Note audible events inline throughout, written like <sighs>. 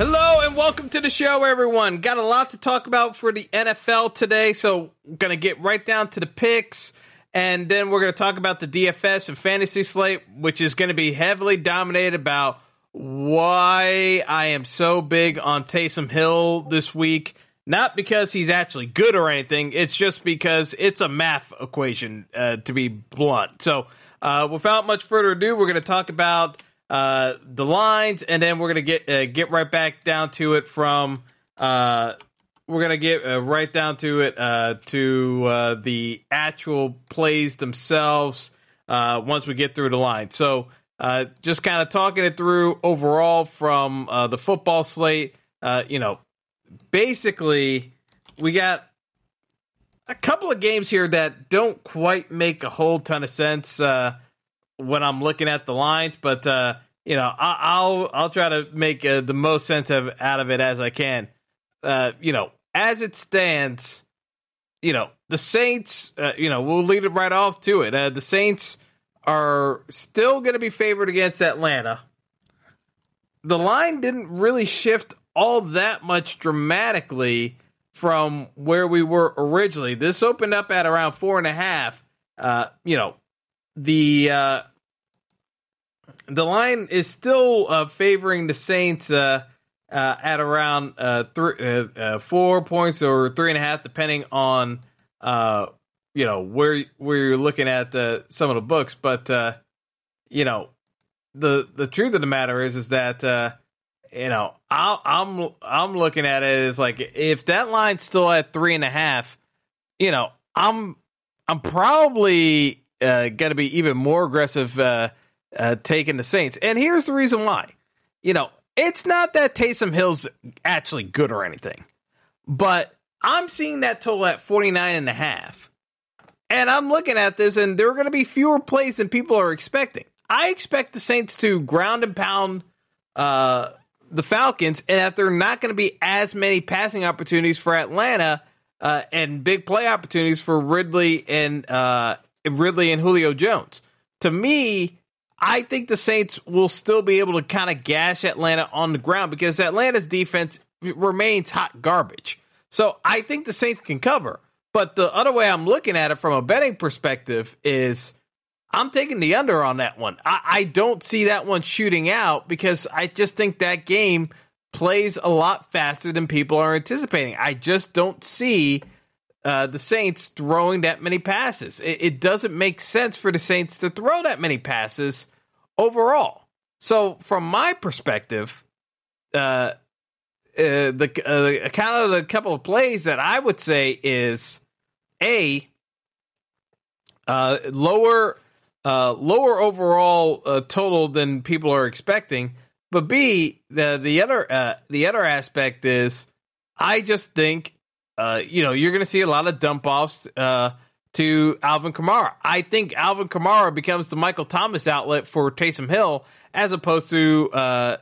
Hello and welcome to the show, everyone. Got a lot to talk about for the NFL today, so to get right down to the picks, and then we're to talk about the DFS and fantasy slate, which is to be heavily dominated about why I am so big on Taysom Hill this week. Not because he's actually good or anything, it's just because it's a math equation, uh, to be blunt. So, uh, without much further ado, we're to talk about uh, the lines, and then we're gonna get uh, get right back down to it from. Uh, we're gonna get uh, right down to it uh, to uh, the actual plays themselves uh, once we get through the line. So uh, just kind of talking it through overall from uh, the football slate. You know, basically we got a couple of games here that don't quite make a whole ton of sense. When I'm looking at the lines, but uh, you know, I, will I'll try to make uh, the most sense of out of it as I can. Uh, you know, as it stands, you know, the Saints. Uh, you know, we'll lead it right off to it. Uh, the Saints are still going to be favored against Atlanta. The line didn't really shift all that much dramatically from where we were originally. This opened up at around four and a half. Uh, you know, the uh, the line is still uh, favoring the Saints uh, uh, at around uh, three, uh, uh, four points or three and a half, depending on you know where where you're looking at some of the books. But you know the the truth of the matter is is that you know i am I'm I'm looking at it as like if that line's still at three and a half, you know I'm I'm probably going to be even more aggressive uh, taking the Saints. And here's the reason why. You know, it's not that Taysom Hill's actually good or anything, but I'm seeing that total at 49 and a half. And I'm looking at this, and there are going to be fewer plays than people are expecting. I expect the Saints to ground and pound uh, the Falcons, and that there are not going to be as many passing opportunities for Atlanta uh, and big play opportunities for Ridley and uh, Ridley and Julio Jones. To me, I think the Saints will still be able to kind of gash Atlanta on the ground because Atlanta's defense remains hot garbage. So I think the Saints can cover. But the other way I'm looking at it from a betting perspective is I'm taking the under on that one. I, I don't see that one shooting out because I just think that game plays a lot faster than people are anticipating. I just don't see uh, the Saints throwing that many passes. It, it, doesn't make sense for the Saints to throw that many passes overall. So, from my perspective, uh, uh, the uh, kind of the couple of plays that I would say is a uh, lower uh, lower overall uh, total than people are expecting, but b the the other uh, the other aspect is I just think uh, you know, you're going to see a lot of dump offs uh, to Alvin Kamara. I think Alvin Kamara becomes the Michael Thomas outlet for Taysom Hill as opposed to uh,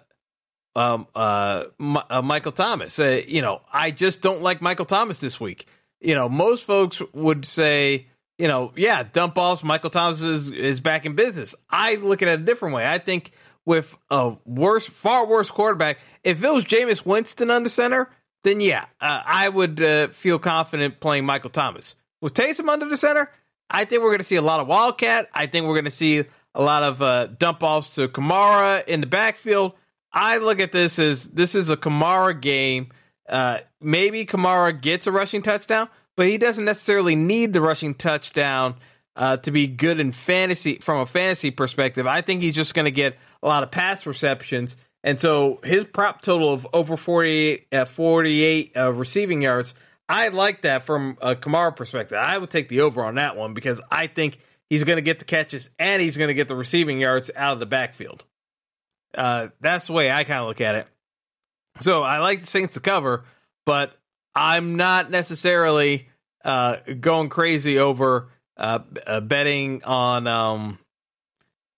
um, uh, M- uh, Michael Thomas. Uh, you know, I just don't like Michael Thomas this week. You know, most folks would say, you know, yeah, dump offs. Michael Thomas is, is back in business. I look at it a different way. I think with a worse, far worse quarterback, if it was Jameis Winston under center, then yeah, uh, I would uh, feel confident playing Michael Thomas. With Taysom under the center, I think we're going to see a lot of Wildcat. I think we're going to see a lot of uh, dump offs to Kamara in the backfield. I look at this as this is a Kamara game, uh, maybe Kamara gets a rushing touchdown, but he doesn't necessarily need the rushing touchdown uh, to be good in fantasy from a fantasy perspective. I think he's just going to get a lot of pass receptions. And so his prop total of over 48, uh, 48 uh, receiving yards, I like that from a Kamara perspective. I would take the over on that one because I think he's going to get the catches and he's going to get the receiving yards out of the backfield. Uh, that's the way I kind of look at it. So I like the Saints to cover, but I'm not necessarily uh, going crazy over uh, uh, betting on um,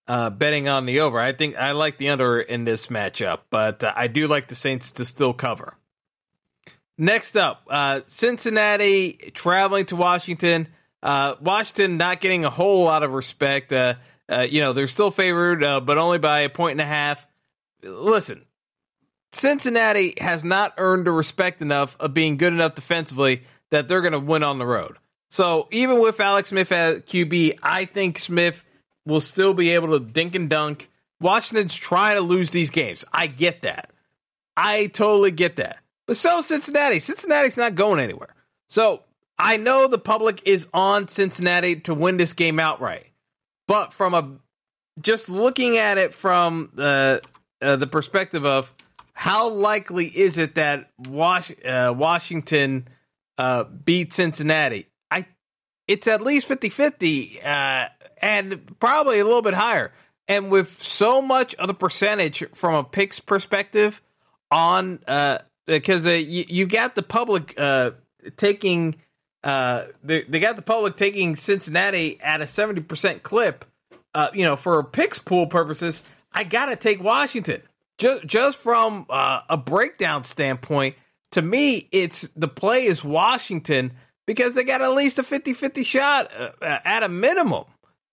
uh, betting on the over. I think I like the under in this matchup, but uh, I do like the Saints to still cover. Next up, uh, Cincinnati traveling to Washington. Uh, Washington not getting a whole lot of respect. Uh, uh, you know, they're still favored, uh, but only by a point and a half. Listen, Cincinnati has not earned the respect enough of being good enough defensively that they're going to win on the road. So even with Alex Smith at QB, I think Smith will still be able to dink and dunk. Washington's trying to lose these games. I get that. I totally get that. But so Cincinnati. Cincinnati's not going anywhere. So I know the public is on Cincinnati to win this game outright. But from a just looking at it from the uh, the perspective of how likely is it that Was- uh, Washington uh, beat Cincinnati? I it's at least 50-50 uh, and probably a little bit higher. And with so much of the percentage from a picks perspective on uh, because uh, you, you got the public uh, taking uh, they, they got the public taking Cincinnati at a 70% clip. Uh, you know, for picks pool purposes, I got to take Washington. Just, just from uh, a breakdown standpoint, to me, it's the play is Washington because they got at least a 50 50 shot uh, at a minimum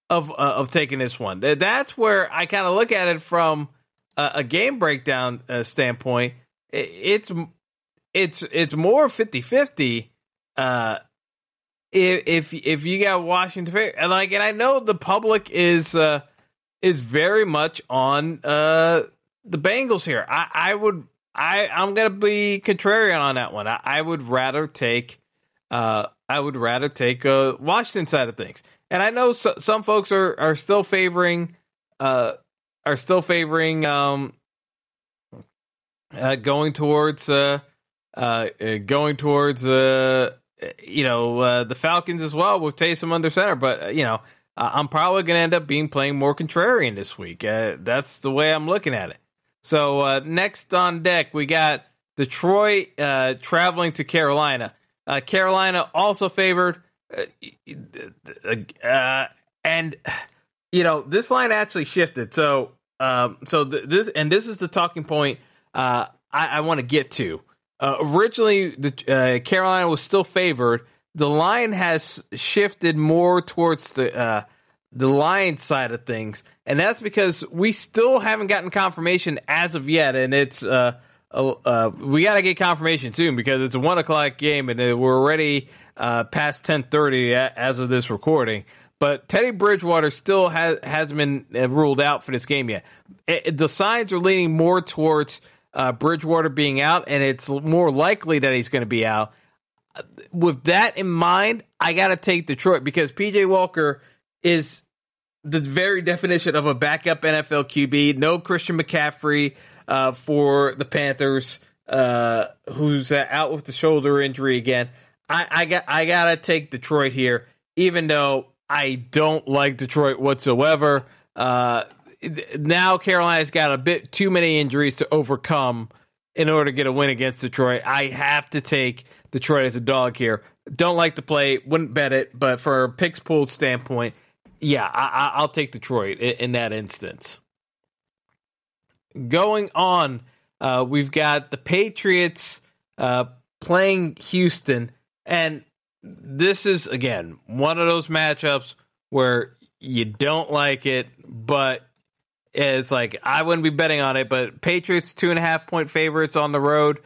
of of taking this one. That's where I kind of look at it from a, a game breakdown standpoint. It, it's it's it's more 50-50 uh if if you got Washington and like and I know the public is uh is very much on uh the Bengals here. I I would I I'm to be contrarian on that one. I, I would rather take uh I would rather take uh Washington side of things. And I know so, some folks are are still favoring uh are still favoring um uh going towards uh uh, uh, going towards uh, you know uh, the Falcons as well with Taysom under center. But uh, you know I'm probably going to end up being playing more contrarian this week. Uh, that's the way I'm looking at it. So uh, next on deck we got Detroit traveling to Carolina. Carolina also favored, and you know this line actually shifted. So um, so th- this and this is the talking point I, I want to get to. Uh, originally, the uh, Carolina was still favored. The line has shifted more towards the uh, the Lions side of things, and that's because we still haven't gotten confirmation as of yet. And it's uh, uh, we got to get confirmation soon because it's a one o'clock game, and we're already uh, past ten thirty as of this recording. But Teddy Bridgewater still has hasn't been ruled out for this game yet. It, the signs are leaning more towards uh, Bridgewater being out, and it's more likely that he's going to be out. With that in mind, I got to take Detroit because PJ Walker is the very definition of a backup NFL QB. No Christian McCaffrey uh, for the Panthers, uh, who's out with the shoulder injury again. I, I got I gotta take Detroit here, even though I don't like Detroit whatsoever. Uh, now Carolina's got a bit too many injuries to overcome in order to get a win against Detroit. I have to take Detroit as a dog here. Don't like the play, wouldn't bet it, but for a picks pool standpoint, yeah, I, will take Detroit in, in, that instance. Going on, uh, we've got the Patriots uh, playing Houston, and this is again one of those matchups where you don't like it, but it's like I wouldn't be betting on it, but Patriots two and a half point favorites on the road.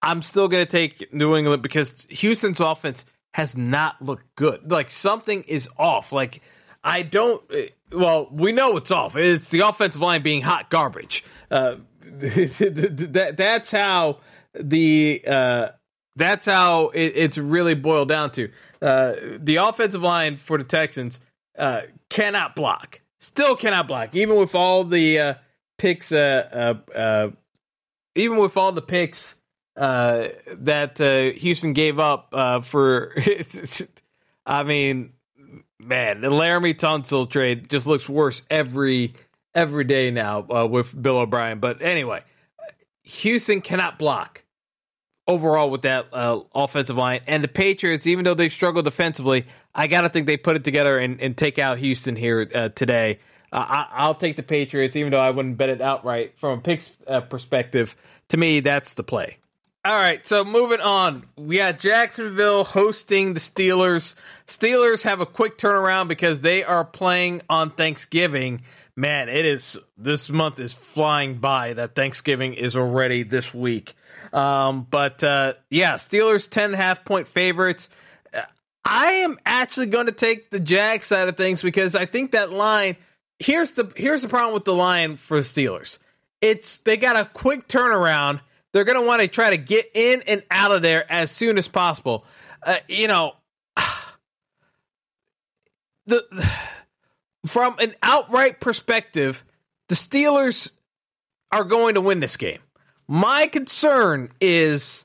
I'm still going to take New England because Houston's offense has not looked good. Like something is off. Like I don't. Well, we know it's off. It's the offensive line being hot garbage. Uh, <laughs> that that's how the uh, that's how it, it's really boiled down to. Uh, the offensive line for the Texans uh, cannot block, still cannot block, even with all the uh, picks. Uh, uh, uh, even with all the picks uh, that uh, Houston gave up uh, for, <laughs> I mean, man, the Laremy Tunsil trade just looks worse every every day now with Bill O'Brien. But anyway, Houston cannot block overall with that uh, offensive line. And the Patriots, even though they struggle defensively, I got to think they put it together and, and take out Houston here uh, today. Uh, I, will take the Patriots, even though I wouldn't bet it outright. From a picks uh, perspective, to me, that's the play. All right, so moving on. We got Jacksonville hosting the Steelers. Steelers have a quick turnaround because they are playing on Thanksgiving. Man, it is this month is flying by that Thanksgiving is already this week. Um, but uh, yeah, Steelers 10 half point favorites. I am actually going to take the Jag side of things because I think that line here's the here's the problem with the line for the Steelers. It's they got a quick turnaround. They're going to want to try to get in and out of there as soon as possible. Uh, you know, <sighs> the <sighs> from an outright perspective, the Steelers are going to win this game. My concern is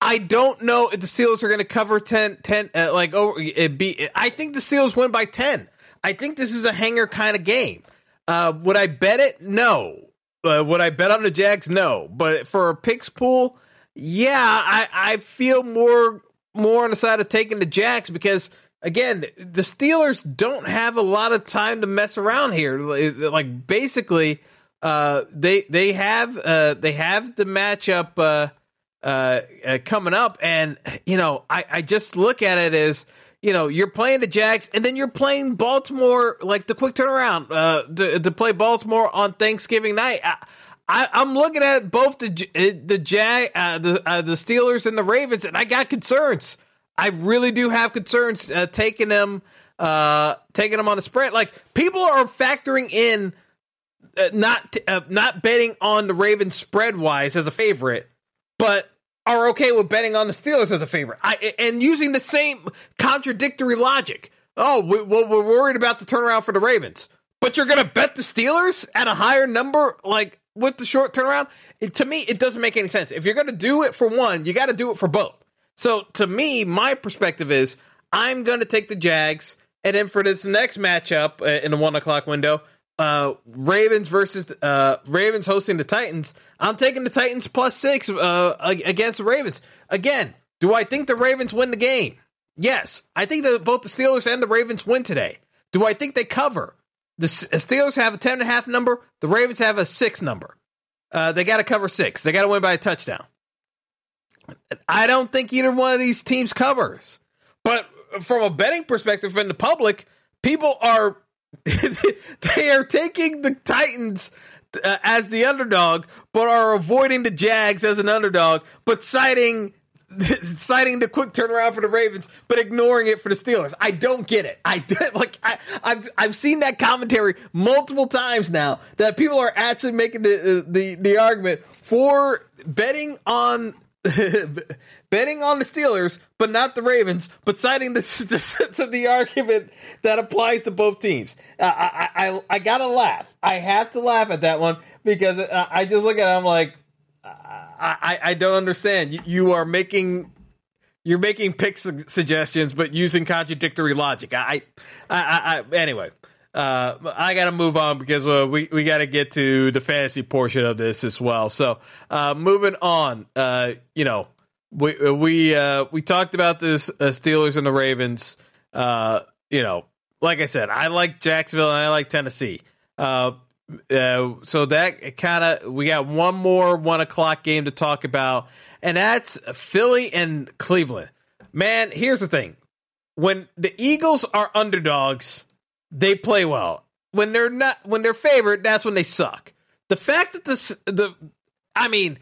I don't know if the Steelers are going to cover 10, 10 uh, like over it be I think the Steelers win by 10. I think this is a hanger kind of game. Uh, would I bet it? No. Uh, would I bet on the Jags? No. But for a picks pool, yeah, I, I feel more more on the side of taking the Jags because again, the Steelers don't have a lot of time to mess around here. Like basically, uh, they they have uh, they have the matchup uh, uh, uh, coming up, and you know, I, I just look at it as you know, you're playing the Jags, and then you're playing Baltimore, like the quick turnaround to, to play Baltimore on Thanksgiving night. I, I, am looking at both the the Jag, the the Steelers and the Ravens, and I got concerns. I really do have concerns taking them taking them on the spread. Like people are factoring in uh, not uh, not betting on the Ravens spread wise as a favorite, but are okay with betting on the Steelers as a favorite. I, and using the same contradictory logic. Oh, we, we're worried about the turnaround for the Ravens, but you're going to bet the Steelers at a higher number, like with the short turnaround. It, to me, it doesn't make any sense. If you're going to do it for one, you got to do it for both. So to me, my perspective is I'm going to take the Jags, and then for this next matchup uh, in the one o'clock window, uh, Ravens versus uh, Ravens hosting the Titans. I'm taking the Titans plus six uh, against the Ravens. Again, do I think the Ravens win the game? Yes, I think that both the Steelers and the Ravens win today. Do I think they cover? The Steelers have a ten and a half number. The Ravens have a six number. Uh, they got to cover six. They got to win by a touchdown. I don't think either one of these teams covers. But from a betting perspective, in the public, people are they are taking the Titans uh, as the underdog, but are avoiding the Jags as an underdog, but citing <laughs> citing the quick turnaround for the Ravens, but ignoring it for the Steelers. I don't get it. I <laughs> like I, have I've seen that commentary multiple times now that people are actually making the the the argument for betting on <laughs> betting on the Steelers, but not the Ravens, but citing the, <laughs> the, the argument that applies to both teams. Uh, I, I, I, I, gotta laugh. I have to laugh at that one because uh, I just look at it, I'm like, I, I don't understand. You, you are making you're making pick su- suggestions, but using contradictory logic. I, I, I, anyway. Uh, I got to move on because uh, we we got to get to the fantasy portion of this as well. So, uh, moving on, uh, you know, we we uh, we talked about this uh, Steelers and the Ravens. you know, like I said, I like Jacksonville and I like Tennessee. so that kind of we got one more one o'clock game to talk about, and that's Philly and Cleveland. Man, here's the thing: when the Eagles are underdogs they play well. When they're not, when they're favored, that's when they suck. The fact that this, the, I mean,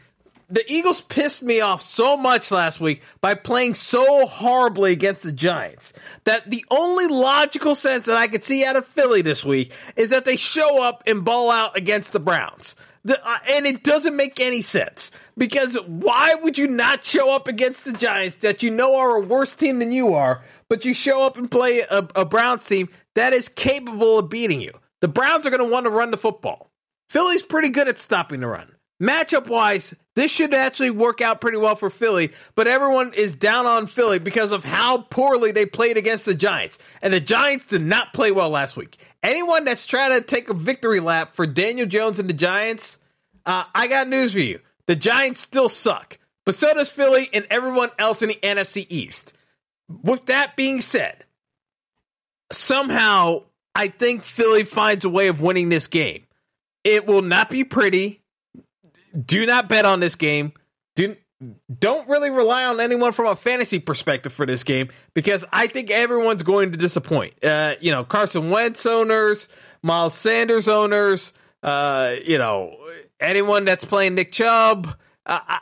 the Eagles pissed me off so much last week by playing so horribly against the Giants that the only logical sense that I could see out of Philly this week is that they show up and ball out against the Browns. The, uh, and it doesn't make any sense. because why would you not show up against the Giants that you know are a worse team than you are, but you show up and play a, a Browns team that is capable of beating you? The Browns are going to want to run the football. Philly's pretty good at stopping the run. Matchup wise, this should actually work out pretty well for Philly, but everyone is down on Philly because of how poorly they played against the Giants. And the Giants did not play well last week. Anyone that's trying to take a victory lap for Daniel Jones and the Giants, uh, I got news for you. The Giants still suck, but so does Philly and everyone else in the NFC East. With that being said, somehow I think Philly finds a way of winning this game. It will not be pretty. Do not bet on this game. Do don't really rely on anyone from a fantasy perspective for this game because I think everyone's going to disappoint. Uh, you know, Carson Wentz owners, Miles Sanders owners, uh, you know, anyone that's playing Nick Chubb, uh, I,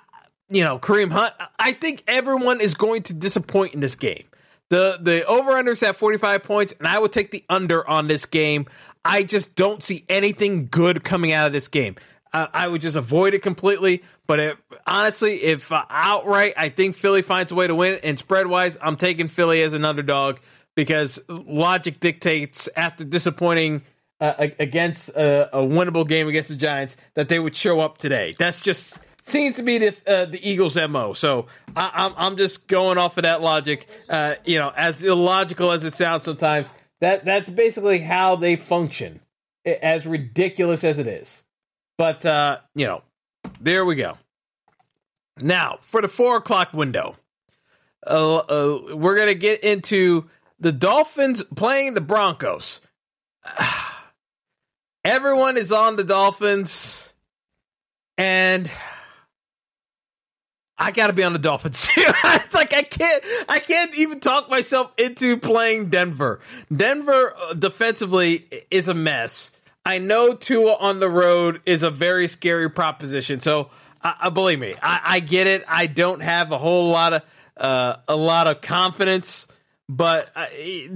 you know, Kareem Hunt. I think everyone is going to disappoint in this game. The the over unders at 45 points, and I would take the under on this game. I just don't see anything good coming out of this game. Uh, I would just avoid it completely. But it, honestly, if uh, outright, I think Philly finds a way to win. And spread wise, I'm taking Philly as an underdog because logic dictates after disappointing uh, against a, a, winnable game against the Giants that they would show up today. That's just seems to be the uh, the Eagles' mo. So I, am I'm, I'm just going off of that logic. Uh, you know, as illogical as it sounds sometimes, that that's basically how they function. As ridiculous as it is, but uh, you know, there we go. Now for the four o'clock window, uh, uh, we're gonna get into the Dolphins playing the Broncos. <sighs> Everyone is on the Dolphins, and I got to be on the Dolphins. <laughs> it's like I can't, I can't even talk myself into playing Denver. Denver uh, defensively is a mess. I know Tua on the road is a very scary proposition. So, believe me, I, I, get it. I don't have a whole lot of uh, a lot of confidence, but uh,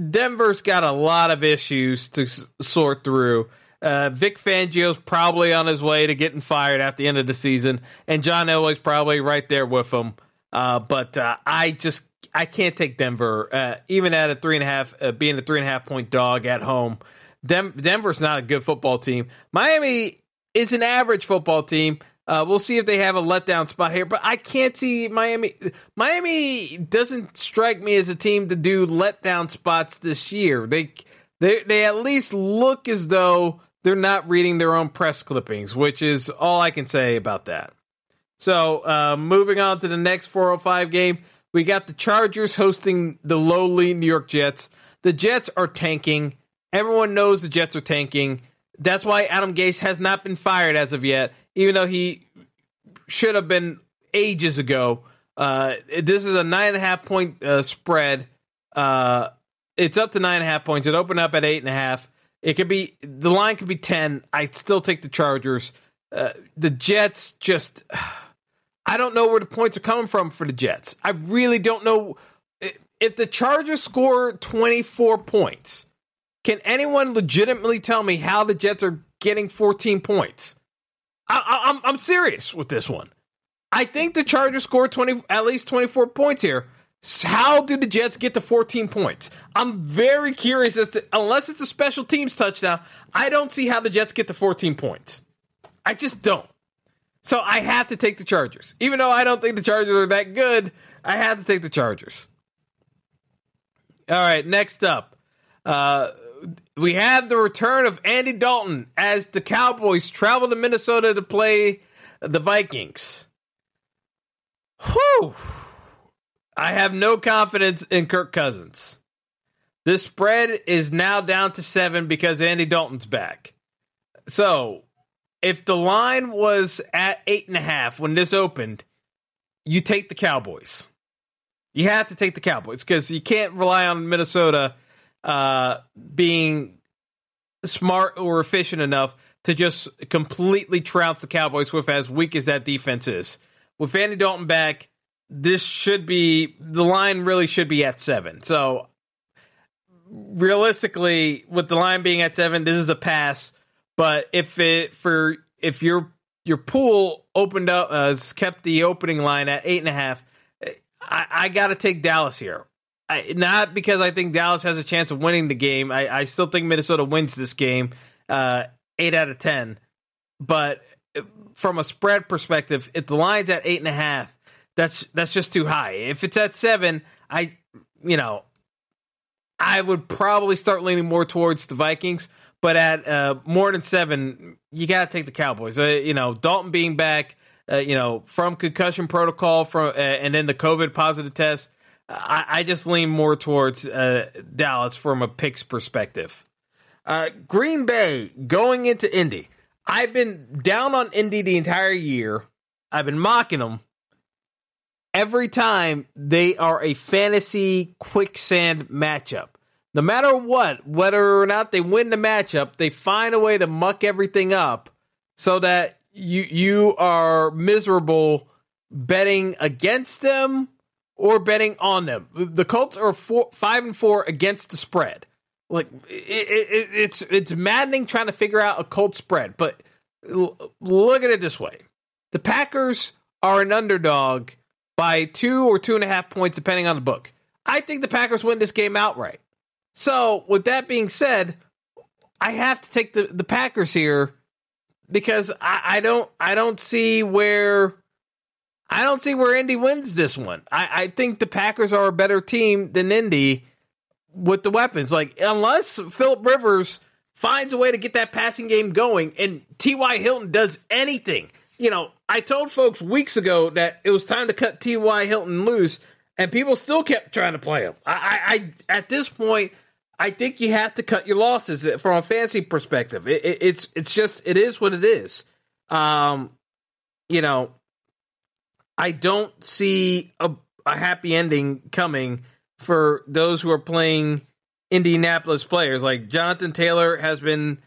Denver's got a lot of issues to s- sort through. Uh, Vic Fangio's probably on his way to getting fired at the end of the season, and John Elway's probably right there with him. Uh, but uh, I just I can't take Denver, uh, even at a three and a half, uh, being a three and a half point dog at home. Dem- Denver's not a good football team. Miami is an average football team. Uh, we'll see if they have a letdown spot here, but I can't see Miami. Miami doesn't strike me as a team to do letdown spots this year. They they they at least look as though they're not reading their own press clippings, which is all I can say about that. So, uh, moving on to the next 405 game, we got the Chargers hosting the lowly New York Jets. The Jets are tanking. Everyone knows the Jets are tanking. That's why Adam Gase has not been fired as of yet, even though he should have been ages ago. Uh, this is a nine and a half point uh, spread. Uh, it's up to nine and a half points. It opened up at eight and a half. It could be the line could be ten. I'd still take the Chargers. Uh, the Jets just. I don't know where the points are coming from for the Jets. I really don't know if the Chargers score 24 points. Can anyone legitimately tell me how the Jets are getting 14 points? I, am I'm, I'm serious with this one. I think the Chargers score 20 at least 24 points here. How do the Jets get to 14 points? I'm very curious as to, unless it's a special teams touchdown, I don't see how the Jets get to 14 points. I just don't. So I have to take the Chargers. Even though I don't think the Chargers are that good, I have to take the Chargers. All right, next up. Uh, we have the return of Andy Dalton as the Cowboys travel to Minnesota to play the Vikings. Whew. I have no confidence in Kirk Cousins. This spread is now down to seven because Andy Dalton's back. So, if the line was at eight and a half when this opened, you take the Cowboys. You have to take the Cowboys because you can't rely on Minnesota uh, being smart or efficient enough to just completely trounce the Cowboys with as weak as that defense is. With Andy Dalton back, this should be the line really should be at seven. So realistically, with the line being at seven, this is a pass. But if it for if you're your pool opened up uh, has kept the opening line at eight and a half. I, I got to take Dallas here. I, not because I think Dallas has a chance of winning the game. I, I still think Minnesota wins this game, uh, eight out of ten. But from a spread perspective, if the line's at eight and a half, that's that's just too high. If it's at seven, I you know, I would probably start leaning more towards the Vikings. But at uh, more than seven, you got to take the Cowboys. Uh, you know, Dalton being back, uh, you know, from concussion protocol, from uh, and then the COVID positive test. I, I just lean more towards uh, Dallas from a picks perspective. Uh, Green Bay going into Indy. I've been down on Indy the entire year. I've been mocking them every time they are a fantasy quicksand matchup. No matter what, whether or not they win the matchup, they find a way to muck everything up so that you you are miserable betting against them or betting on them. The Colts are four, five and four against the spread. Like it, it, it's it's maddening trying to figure out a Colts spread. But look at it this way: the Packers are an underdog by two or two and a half points, depending on the book. I think the Packers win this game outright. So, with that being said, I have to take the, the Packers here because I, I don't I don't see where I don't see where Indy wins this one. I, I think the Packers are a better team than Indy with the weapons. Like unless Philip Rivers finds a way to get that passing game going and T.Y. Hilton does anything. You know, I told folks weeks ago that it was time to cut T.Y. Hilton loose, and people still kept trying to play him. I, I, I at this point, I think you have to cut your losses from a fantasy perspective. It, it, it's it's just it is what it is. Um, you know, I don't see a, a happy ending coming for those who are playing Indianapolis players. Like Jonathan Taylor has been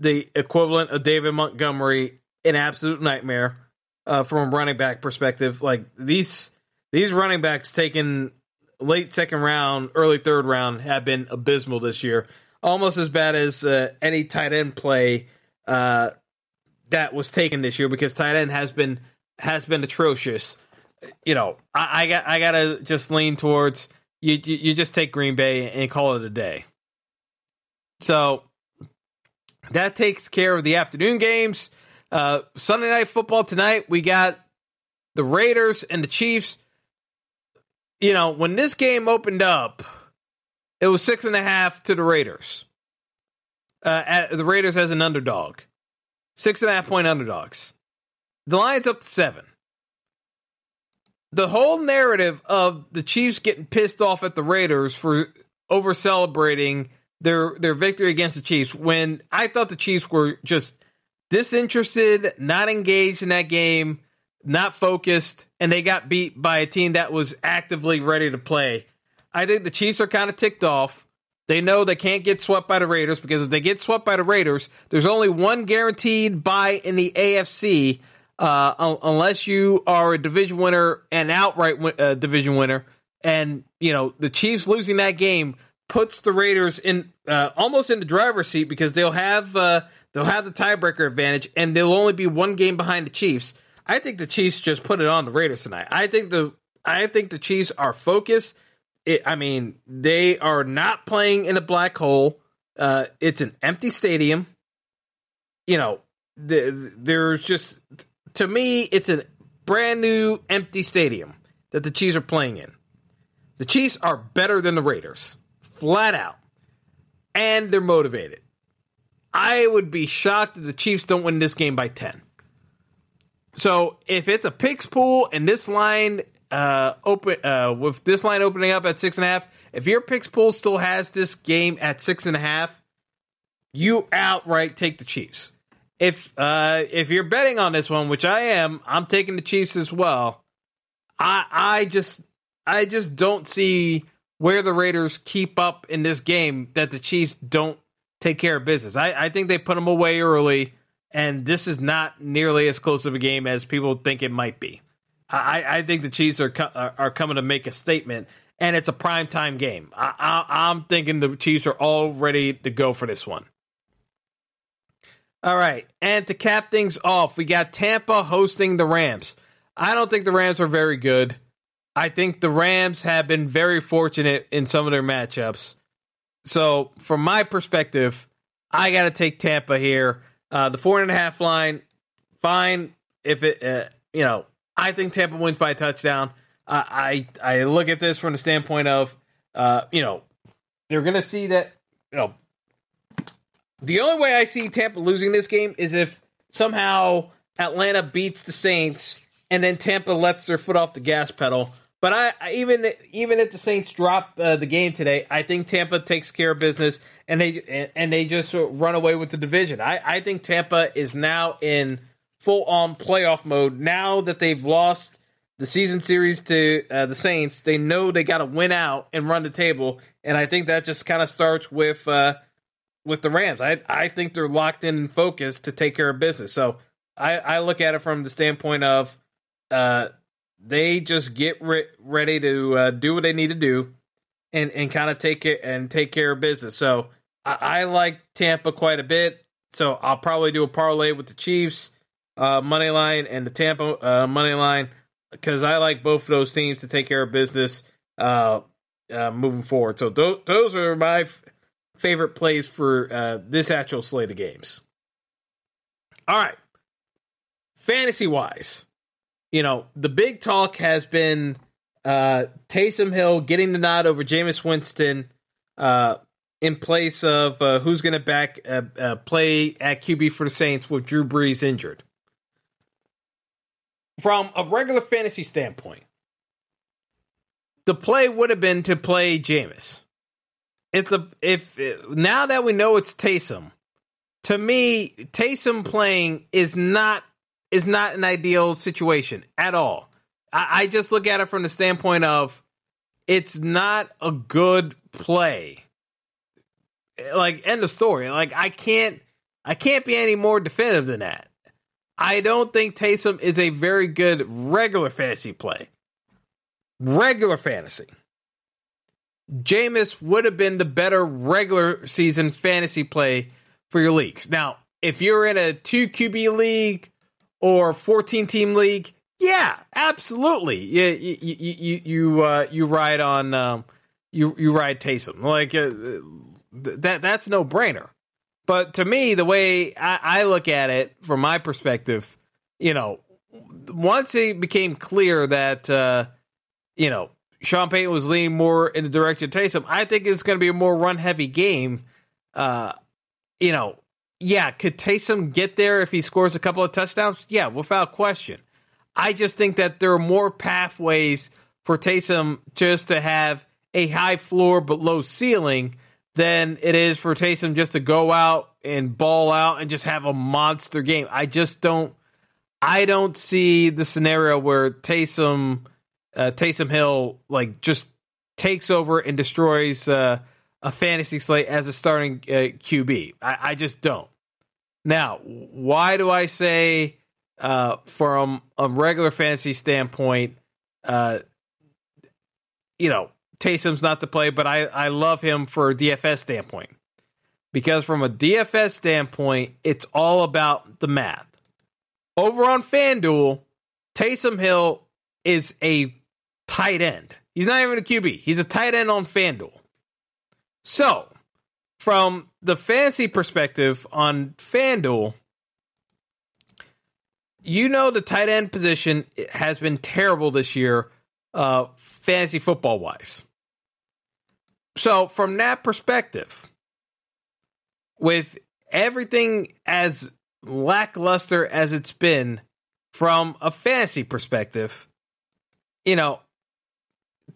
the equivalent of David Montgomery, an absolute nightmare uh, from a running back perspective. Like these these running backs taken late second round, early third round have been abysmal this year. Almost as bad as uh, any tight end play uh, that was taken this year because tight end has been has been atrocious. You know, I, I got I gotta just lean towards you, you. You just take Green Bay and call it a day. So that takes care of the afternoon games. Uh, Sunday night football tonight, we got the Raiders and the Chiefs. You know, when this game opened up, it was six and a half to the Raiders. Uh, at, the Raiders as an underdog, six and a half point underdogs. The line's up to seven. The whole narrative of the Chiefs getting pissed off at the Raiders for over celebrating their their victory against the Chiefs when I thought the Chiefs were just disinterested, not engaged in that game, not focused, and they got beat by a team that was actively ready to play. I think the Chiefs are kind of ticked off. They know they can't get swept by the Raiders because if they get swept by the Raiders, there's only one guaranteed buy in the AFC, uh, unless you are a division winner and outright uh, division winner. And you know the Chiefs losing that game puts the Raiders in uh, almost in the driver's seat because they'll have uh, They'll have the tiebreaker advantage, and they'll only be one game behind the Chiefs. I think the Chiefs just put it on the Raiders tonight. I think the I think the Chiefs are focused. It, I mean, they are not playing in a black hole. Uh, it's an empty stadium. You know, the, there's just to me, it's a brand new empty stadium that the Chiefs are playing in. The Chiefs are better than the Raiders, flat out, and they're motivated. I would be shocked if the Chiefs don't win this game by 10. So if it's a picks pool and this line uh, open uh, with this line opening up at six and a half, if your picks pool still has this game at six and a half, you outright take the Chiefs. If uh, if you're betting on this one, which I am, I'm taking the Chiefs as well. I I just I just don't see where the Raiders keep up in this game that the Chiefs don't take care of business. I, I think they put them away early, and this is not nearly as close of a game as people think it might be. I, I think the Chiefs are are coming to make a statement, and it's a prime time game. I, I, I'm thinking the Chiefs are all ready to go for this one. All right. And to cap things off, we got Tampa hosting the Rams. I don't think the Rams are very good. I think the Rams have been very fortunate in some of their matchups. So, from my perspective, I got to take Tampa here. Uh, the four and a half line, fine. If it, uh, you know, I think Tampa wins by a touchdown. I I look at this from the standpoint of, uh, you know, they're going to see that, you know, the only way I see Tampa losing this game is if somehow Atlanta beats the Saints and then Tampa lets their foot off the gas pedal. But I, I even even if the Saints drop uh, the game today, I think Tampa takes care of business and they and they just run away with the division. I, I think Tampa is now in full on playoff mode now that they've lost the season series to uh, the Saints. They know they got to win out and run the table, and I think that just kind of starts with uh, with the Rams. I I think they're locked in and focused to take care of business. So I, I look at it from the standpoint of uh, they just get re- ready to uh, do what they need to do and and kind of take it and take care of business. So I, I, like Tampa quite a bit. So I'll probably do a parlay with the Chiefs uh, money line and the Tampa uh, money line because I like both of those teams to take care of business uh, uh moving forward. So th- those are my f- favorite plays for uh, this actual slate of games. All right, fantasy wise you know, the big talk has been uh, Taysom Hill getting the nod over Jameis Winston uh, in place of uh, who's going to back uh, uh, play at QB for the Saints with Drew Brees injured. From a regular fantasy standpoint, the play would have been to play Jameis. If the if now that we know it's Taysom, to me, Taysom playing is not is not an ideal situation at all. I, I just look at it from the standpoint of it's not a good play. Like end of story. Like I can't I can't be any more definitive than that. I don't think Taysom is a very good regular fantasy play. Regular fantasy. Jameis would have been the better regular season fantasy play for your leagues. Now, if you're in a two QB league or 14 team league, yeah, absolutely. You you you you uh, you ride on um, you you ride Taysom like uh, that. That's no brainer. But to me, the way I, I look at it from my perspective, you know, once it became clear that uh, you know Sean Payton was leaning more in the direction of Taysom, I think it's going to be a more run heavy game. Uh, you know, yeah, could Taysom get there if he scores a couple of touchdowns? Yeah, without question. I just think that there are more pathways for Taysom just to have a high floor but low ceiling than it is for Taysom just to go out and ball out and just have a monster game. I just don't I don't see the scenario where Taysom uh, Taysom Hill like just takes over and destroys uh, a fantasy slate as a starting uh, QB. I, I just don't. Now, why do I say uh, from a regular fantasy standpoint, uh, you know, Taysom's not the play, but I, I love him for a DFS standpoint. Because from a DFS standpoint, it's all about the math. Over on FanDuel, Taysom Hill is a tight end. He's not even a QB. He's a tight end on FanDuel. So from the fantasy perspective on FanDuel, you know the tight end position has been terrible this year, uh, fantasy football wise. So from that perspective, with everything as lackluster as it's been from a fantasy perspective, you know,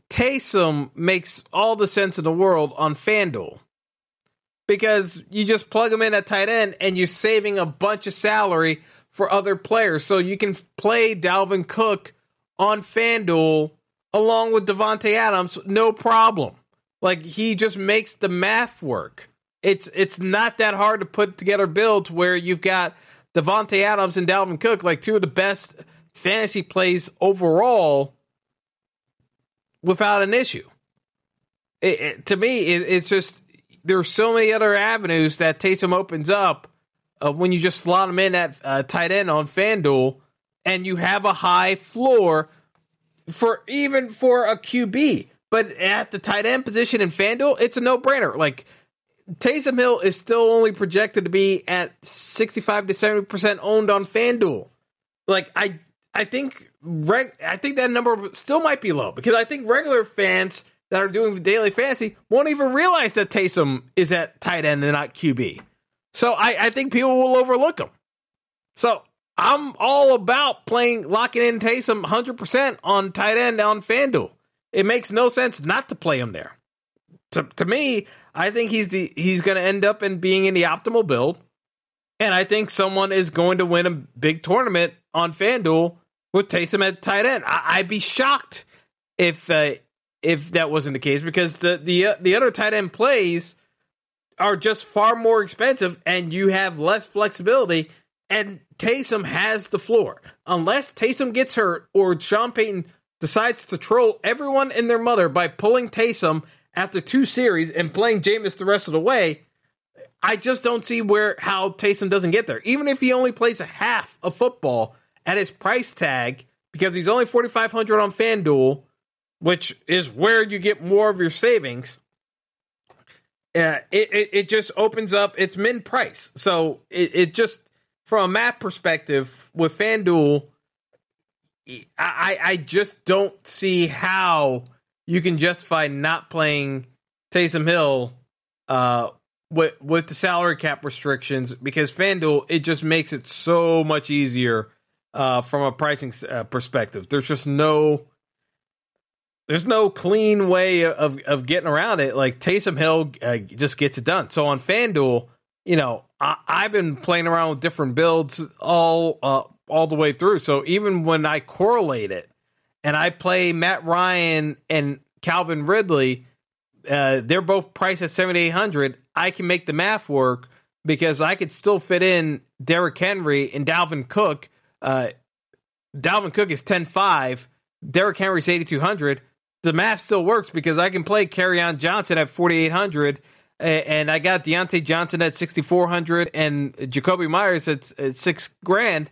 Taysom makes all the sense in the world on FanDuel because you just plug them in at tight end and you're saving a bunch of salary for other players. So you can play Dalvin Cook on FanDuel along with Davante Adams, no problem. Like he just makes the math work. It's it's not that hard to put together builds where you've got Davante Adams and Dalvin Cook, like two of the best fantasy plays overall, without an issue. It, it, to me, it, it's just there's so many other avenues that Taysom opens up of when you just slot him in at uh, tight end on FanDuel and you have a high floor for even for a QB. But at the tight end position in FanDuel, it's a no brainer. Like Taysom Hill is still only projected to be at 65 to 70% owned on FanDuel. Like I I think reg, I think that number still might be low because I think regular fans that are doing daily fantasy won't even realize that Taysom is at tight end and not QB. So I, I think people will overlook him. So I'm all about playing locking in Taysom 100% on tight end on FanDuel. It makes no sense not to play him there. To, to me, I think he's the he's going to end up in being in the optimal build, and I think someone is going to win a big tournament on FanDuel with Taysom at tight end. I, would be shocked if uh, if that wasn't the case because the the uh, the other tight end plays are just far more expensive, and you have less flexibility. And Taysom has the floor. Unless Taysom gets hurt or Sean Payton decides to troll everyone and their mother by pulling Taysom after two series and playing Jameis the rest of the way, I just don't see where how Taysom doesn't get there. Even if he only plays a half of football at his price tag, because he's only forty five hundred on FanDuel, which is where you get more of your savings. Uh, it, it, it just opens up its min price. So it, it just from a math perspective with FanDuel, I I just don't see how you can justify not playing Taysom Hill uh, with with the salary cap restrictions because FanDuel it just makes it so much easier uh, from a pricing uh, perspective. There's just no there's no clean way of of getting around it. Like Taysom Hill uh, just gets it done. So on FanDuel, you know, I, have been playing around with different builds all uh, all the way through. So even when I correlate it, and I play Matt Ryan and Calvin Ridley, uh, they're both priced at seventy eight hundred. I can make the math work because I could still fit in Derrick Henry and Dalvin Cook. Uh, Dalvin Cook is ten five. Derrick Henry's eighty two hundred. The math still works because I can play Kerryon Johnson at forty eight hundred, and I got Diontae Johnson at sixty four hundred, and Jakobi Meyers at, at six grand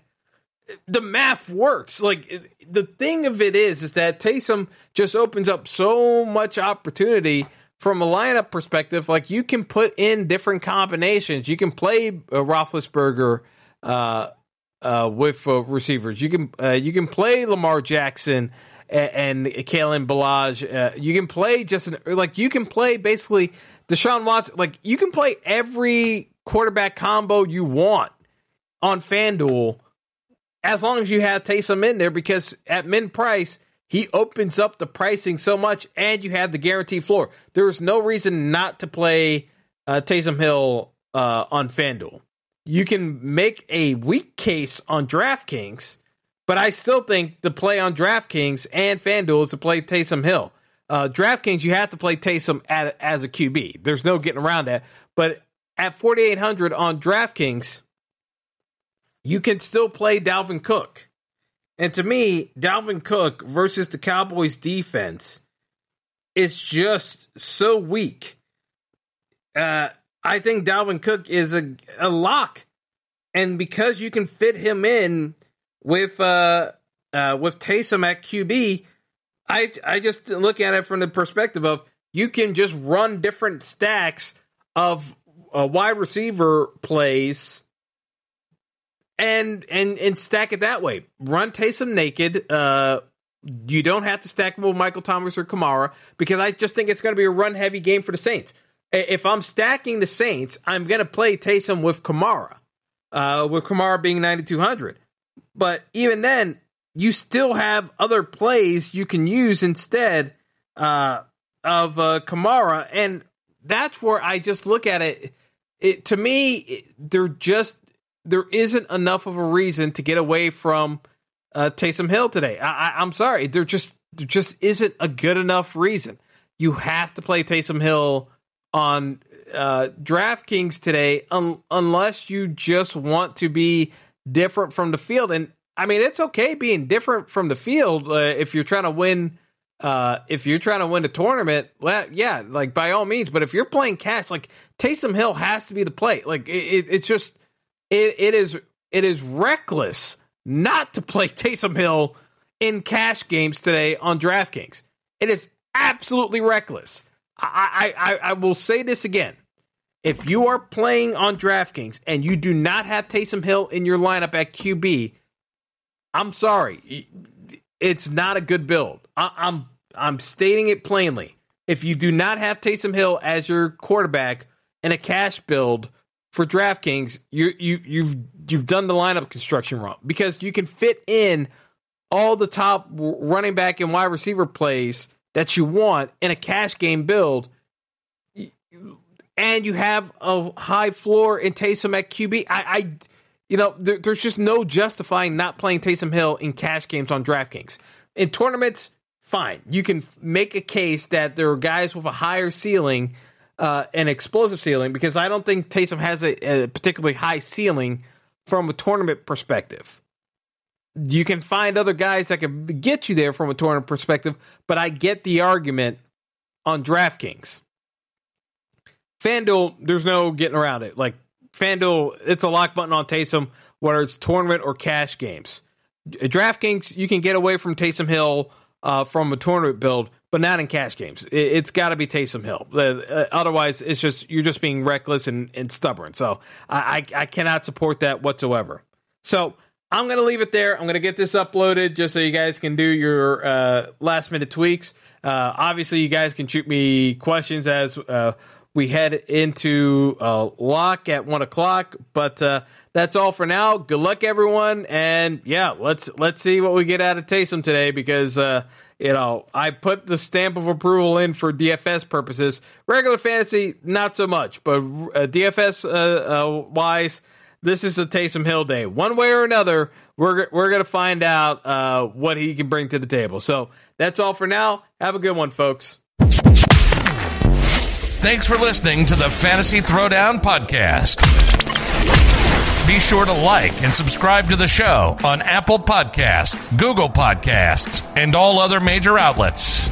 the math works. Like the thing of it is, is that Taysom just opens up so much opportunity from a lineup perspective. Like you can put in different combinations. You can play uh, Roethlisberger uh, uh, with uh, receivers. You can uh, you can play Lamar Jackson and, and Kalen Ballage. Uh, you can play just an, like you can play basically Deshaun Watson. Like you can play every quarterback combo you want on FanDuel as long as you have Taysom in there because at min price, he opens up the pricing so much and you have the guaranteed floor. There is no reason not to play uh, Taysom Hill uh, on FanDuel. You can make a weak case on DraftKings, but I still think the play on DraftKings and FanDuel is to play Taysom Hill. Uh, DraftKings, you have to play Taysom at, as a QB. There's no getting around that. But at 4,800 on DraftKings, you can still play Dalvin Cook. And to me, Dalvin Cook versus the Cowboys defense is just so weak. Uh, I think Dalvin Cook is a, a lock. And because you can fit him in with uh, uh, with Taysom at QB, I I just look at it from the perspective of you can just run different stacks of uh, wide receiver plays and and and stack it that way. Run Taysom naked. Uh, you don't have to stack with Michael Thomas or Kamara because I just think it's going to be a run heavy game for the Saints. If I'm stacking the Saints, I'm going to play Taysom with Kamara, uh, with Kamara being 9,200. But even then, you still have other plays you can use instead uh, of uh, Kamara, and that's where I just look at it. It to me, it, they're just there isn't enough of a reason to get away from uh, Taysom Hill today. I, am sorry, there just there just isn't a good enough reason. You have to play Taysom Hill on uh, DraftKings today, un- unless you just want to be different from the field. And I mean, it's okay being different from the field uh, if you're trying to win. Uh, if you're trying to win a tournament, well, yeah, like by all means. But if you're playing cash, like Taysom Hill has to be the play. Like it, it, it's just it, it is it is reckless not to play <laughs> Taysom Hill in cash games today on DraftKings. It is absolutely reckless. I, I, I will say this again. If you are playing on DraftKings and you do not have Taysom Hill in your lineup at QB, I'm sorry. It's not a good build. I, I'm I'm stating it plainly. If you do not have Taysom Hill as your quarterback in a cash build for DraftKings, you you you've you've done the lineup construction wrong because you can fit in all the top running back and wide receiver plays that you want in a cash game build, and you have a high floor in Taysom at QB. I, I you know, there, there's just no justifying not playing Taysom Hill in cash games on DraftKings. In tournaments, fine. You can make a case that there are guys with a higher ceiling, uh, an explosive ceiling, because I don't think Taysom has a, a particularly high ceiling from a tournament perspective. You can find other guys that can get you there from a tournament perspective, but I get the argument on DraftKings. FanDuel, there's no getting around it. Like FanDuel, it's a lock button on Taysom, whether it's tournament or cash games. DraftKings, you can get away from Taysom Hill uh, from a tournament build, but not in cash games. It, has got to be Taysom Hill. Uh, otherwise, it's just you're just being reckless and, and stubborn. So I, I, I cannot support that whatsoever. So I'm going to leave it there. I'm going to get this uploaded just so you guys can do your uh, last minute tweaks. Uh, obviously, you guys can shoot me questions as uh, we head into uh, lock at one o'clock. But uh, that's all for now. Good luck, everyone, and yeah, let's let's see what we get out of Taysom today because uh, you know I put the stamp of approval in for DFS purposes. Regular fantasy, not so much, but uh, DFS uh, uh, wise, this is a Taysom Hill day. One way or another, we're we're gonna find out what he can bring to the table. So that's all for now. Have a good one, folks. Thanks for listening to the Fantasy Throwdown Podcast. Be sure to like and subscribe to the show on Apple Podcasts, Google Podcasts, and all other major outlets.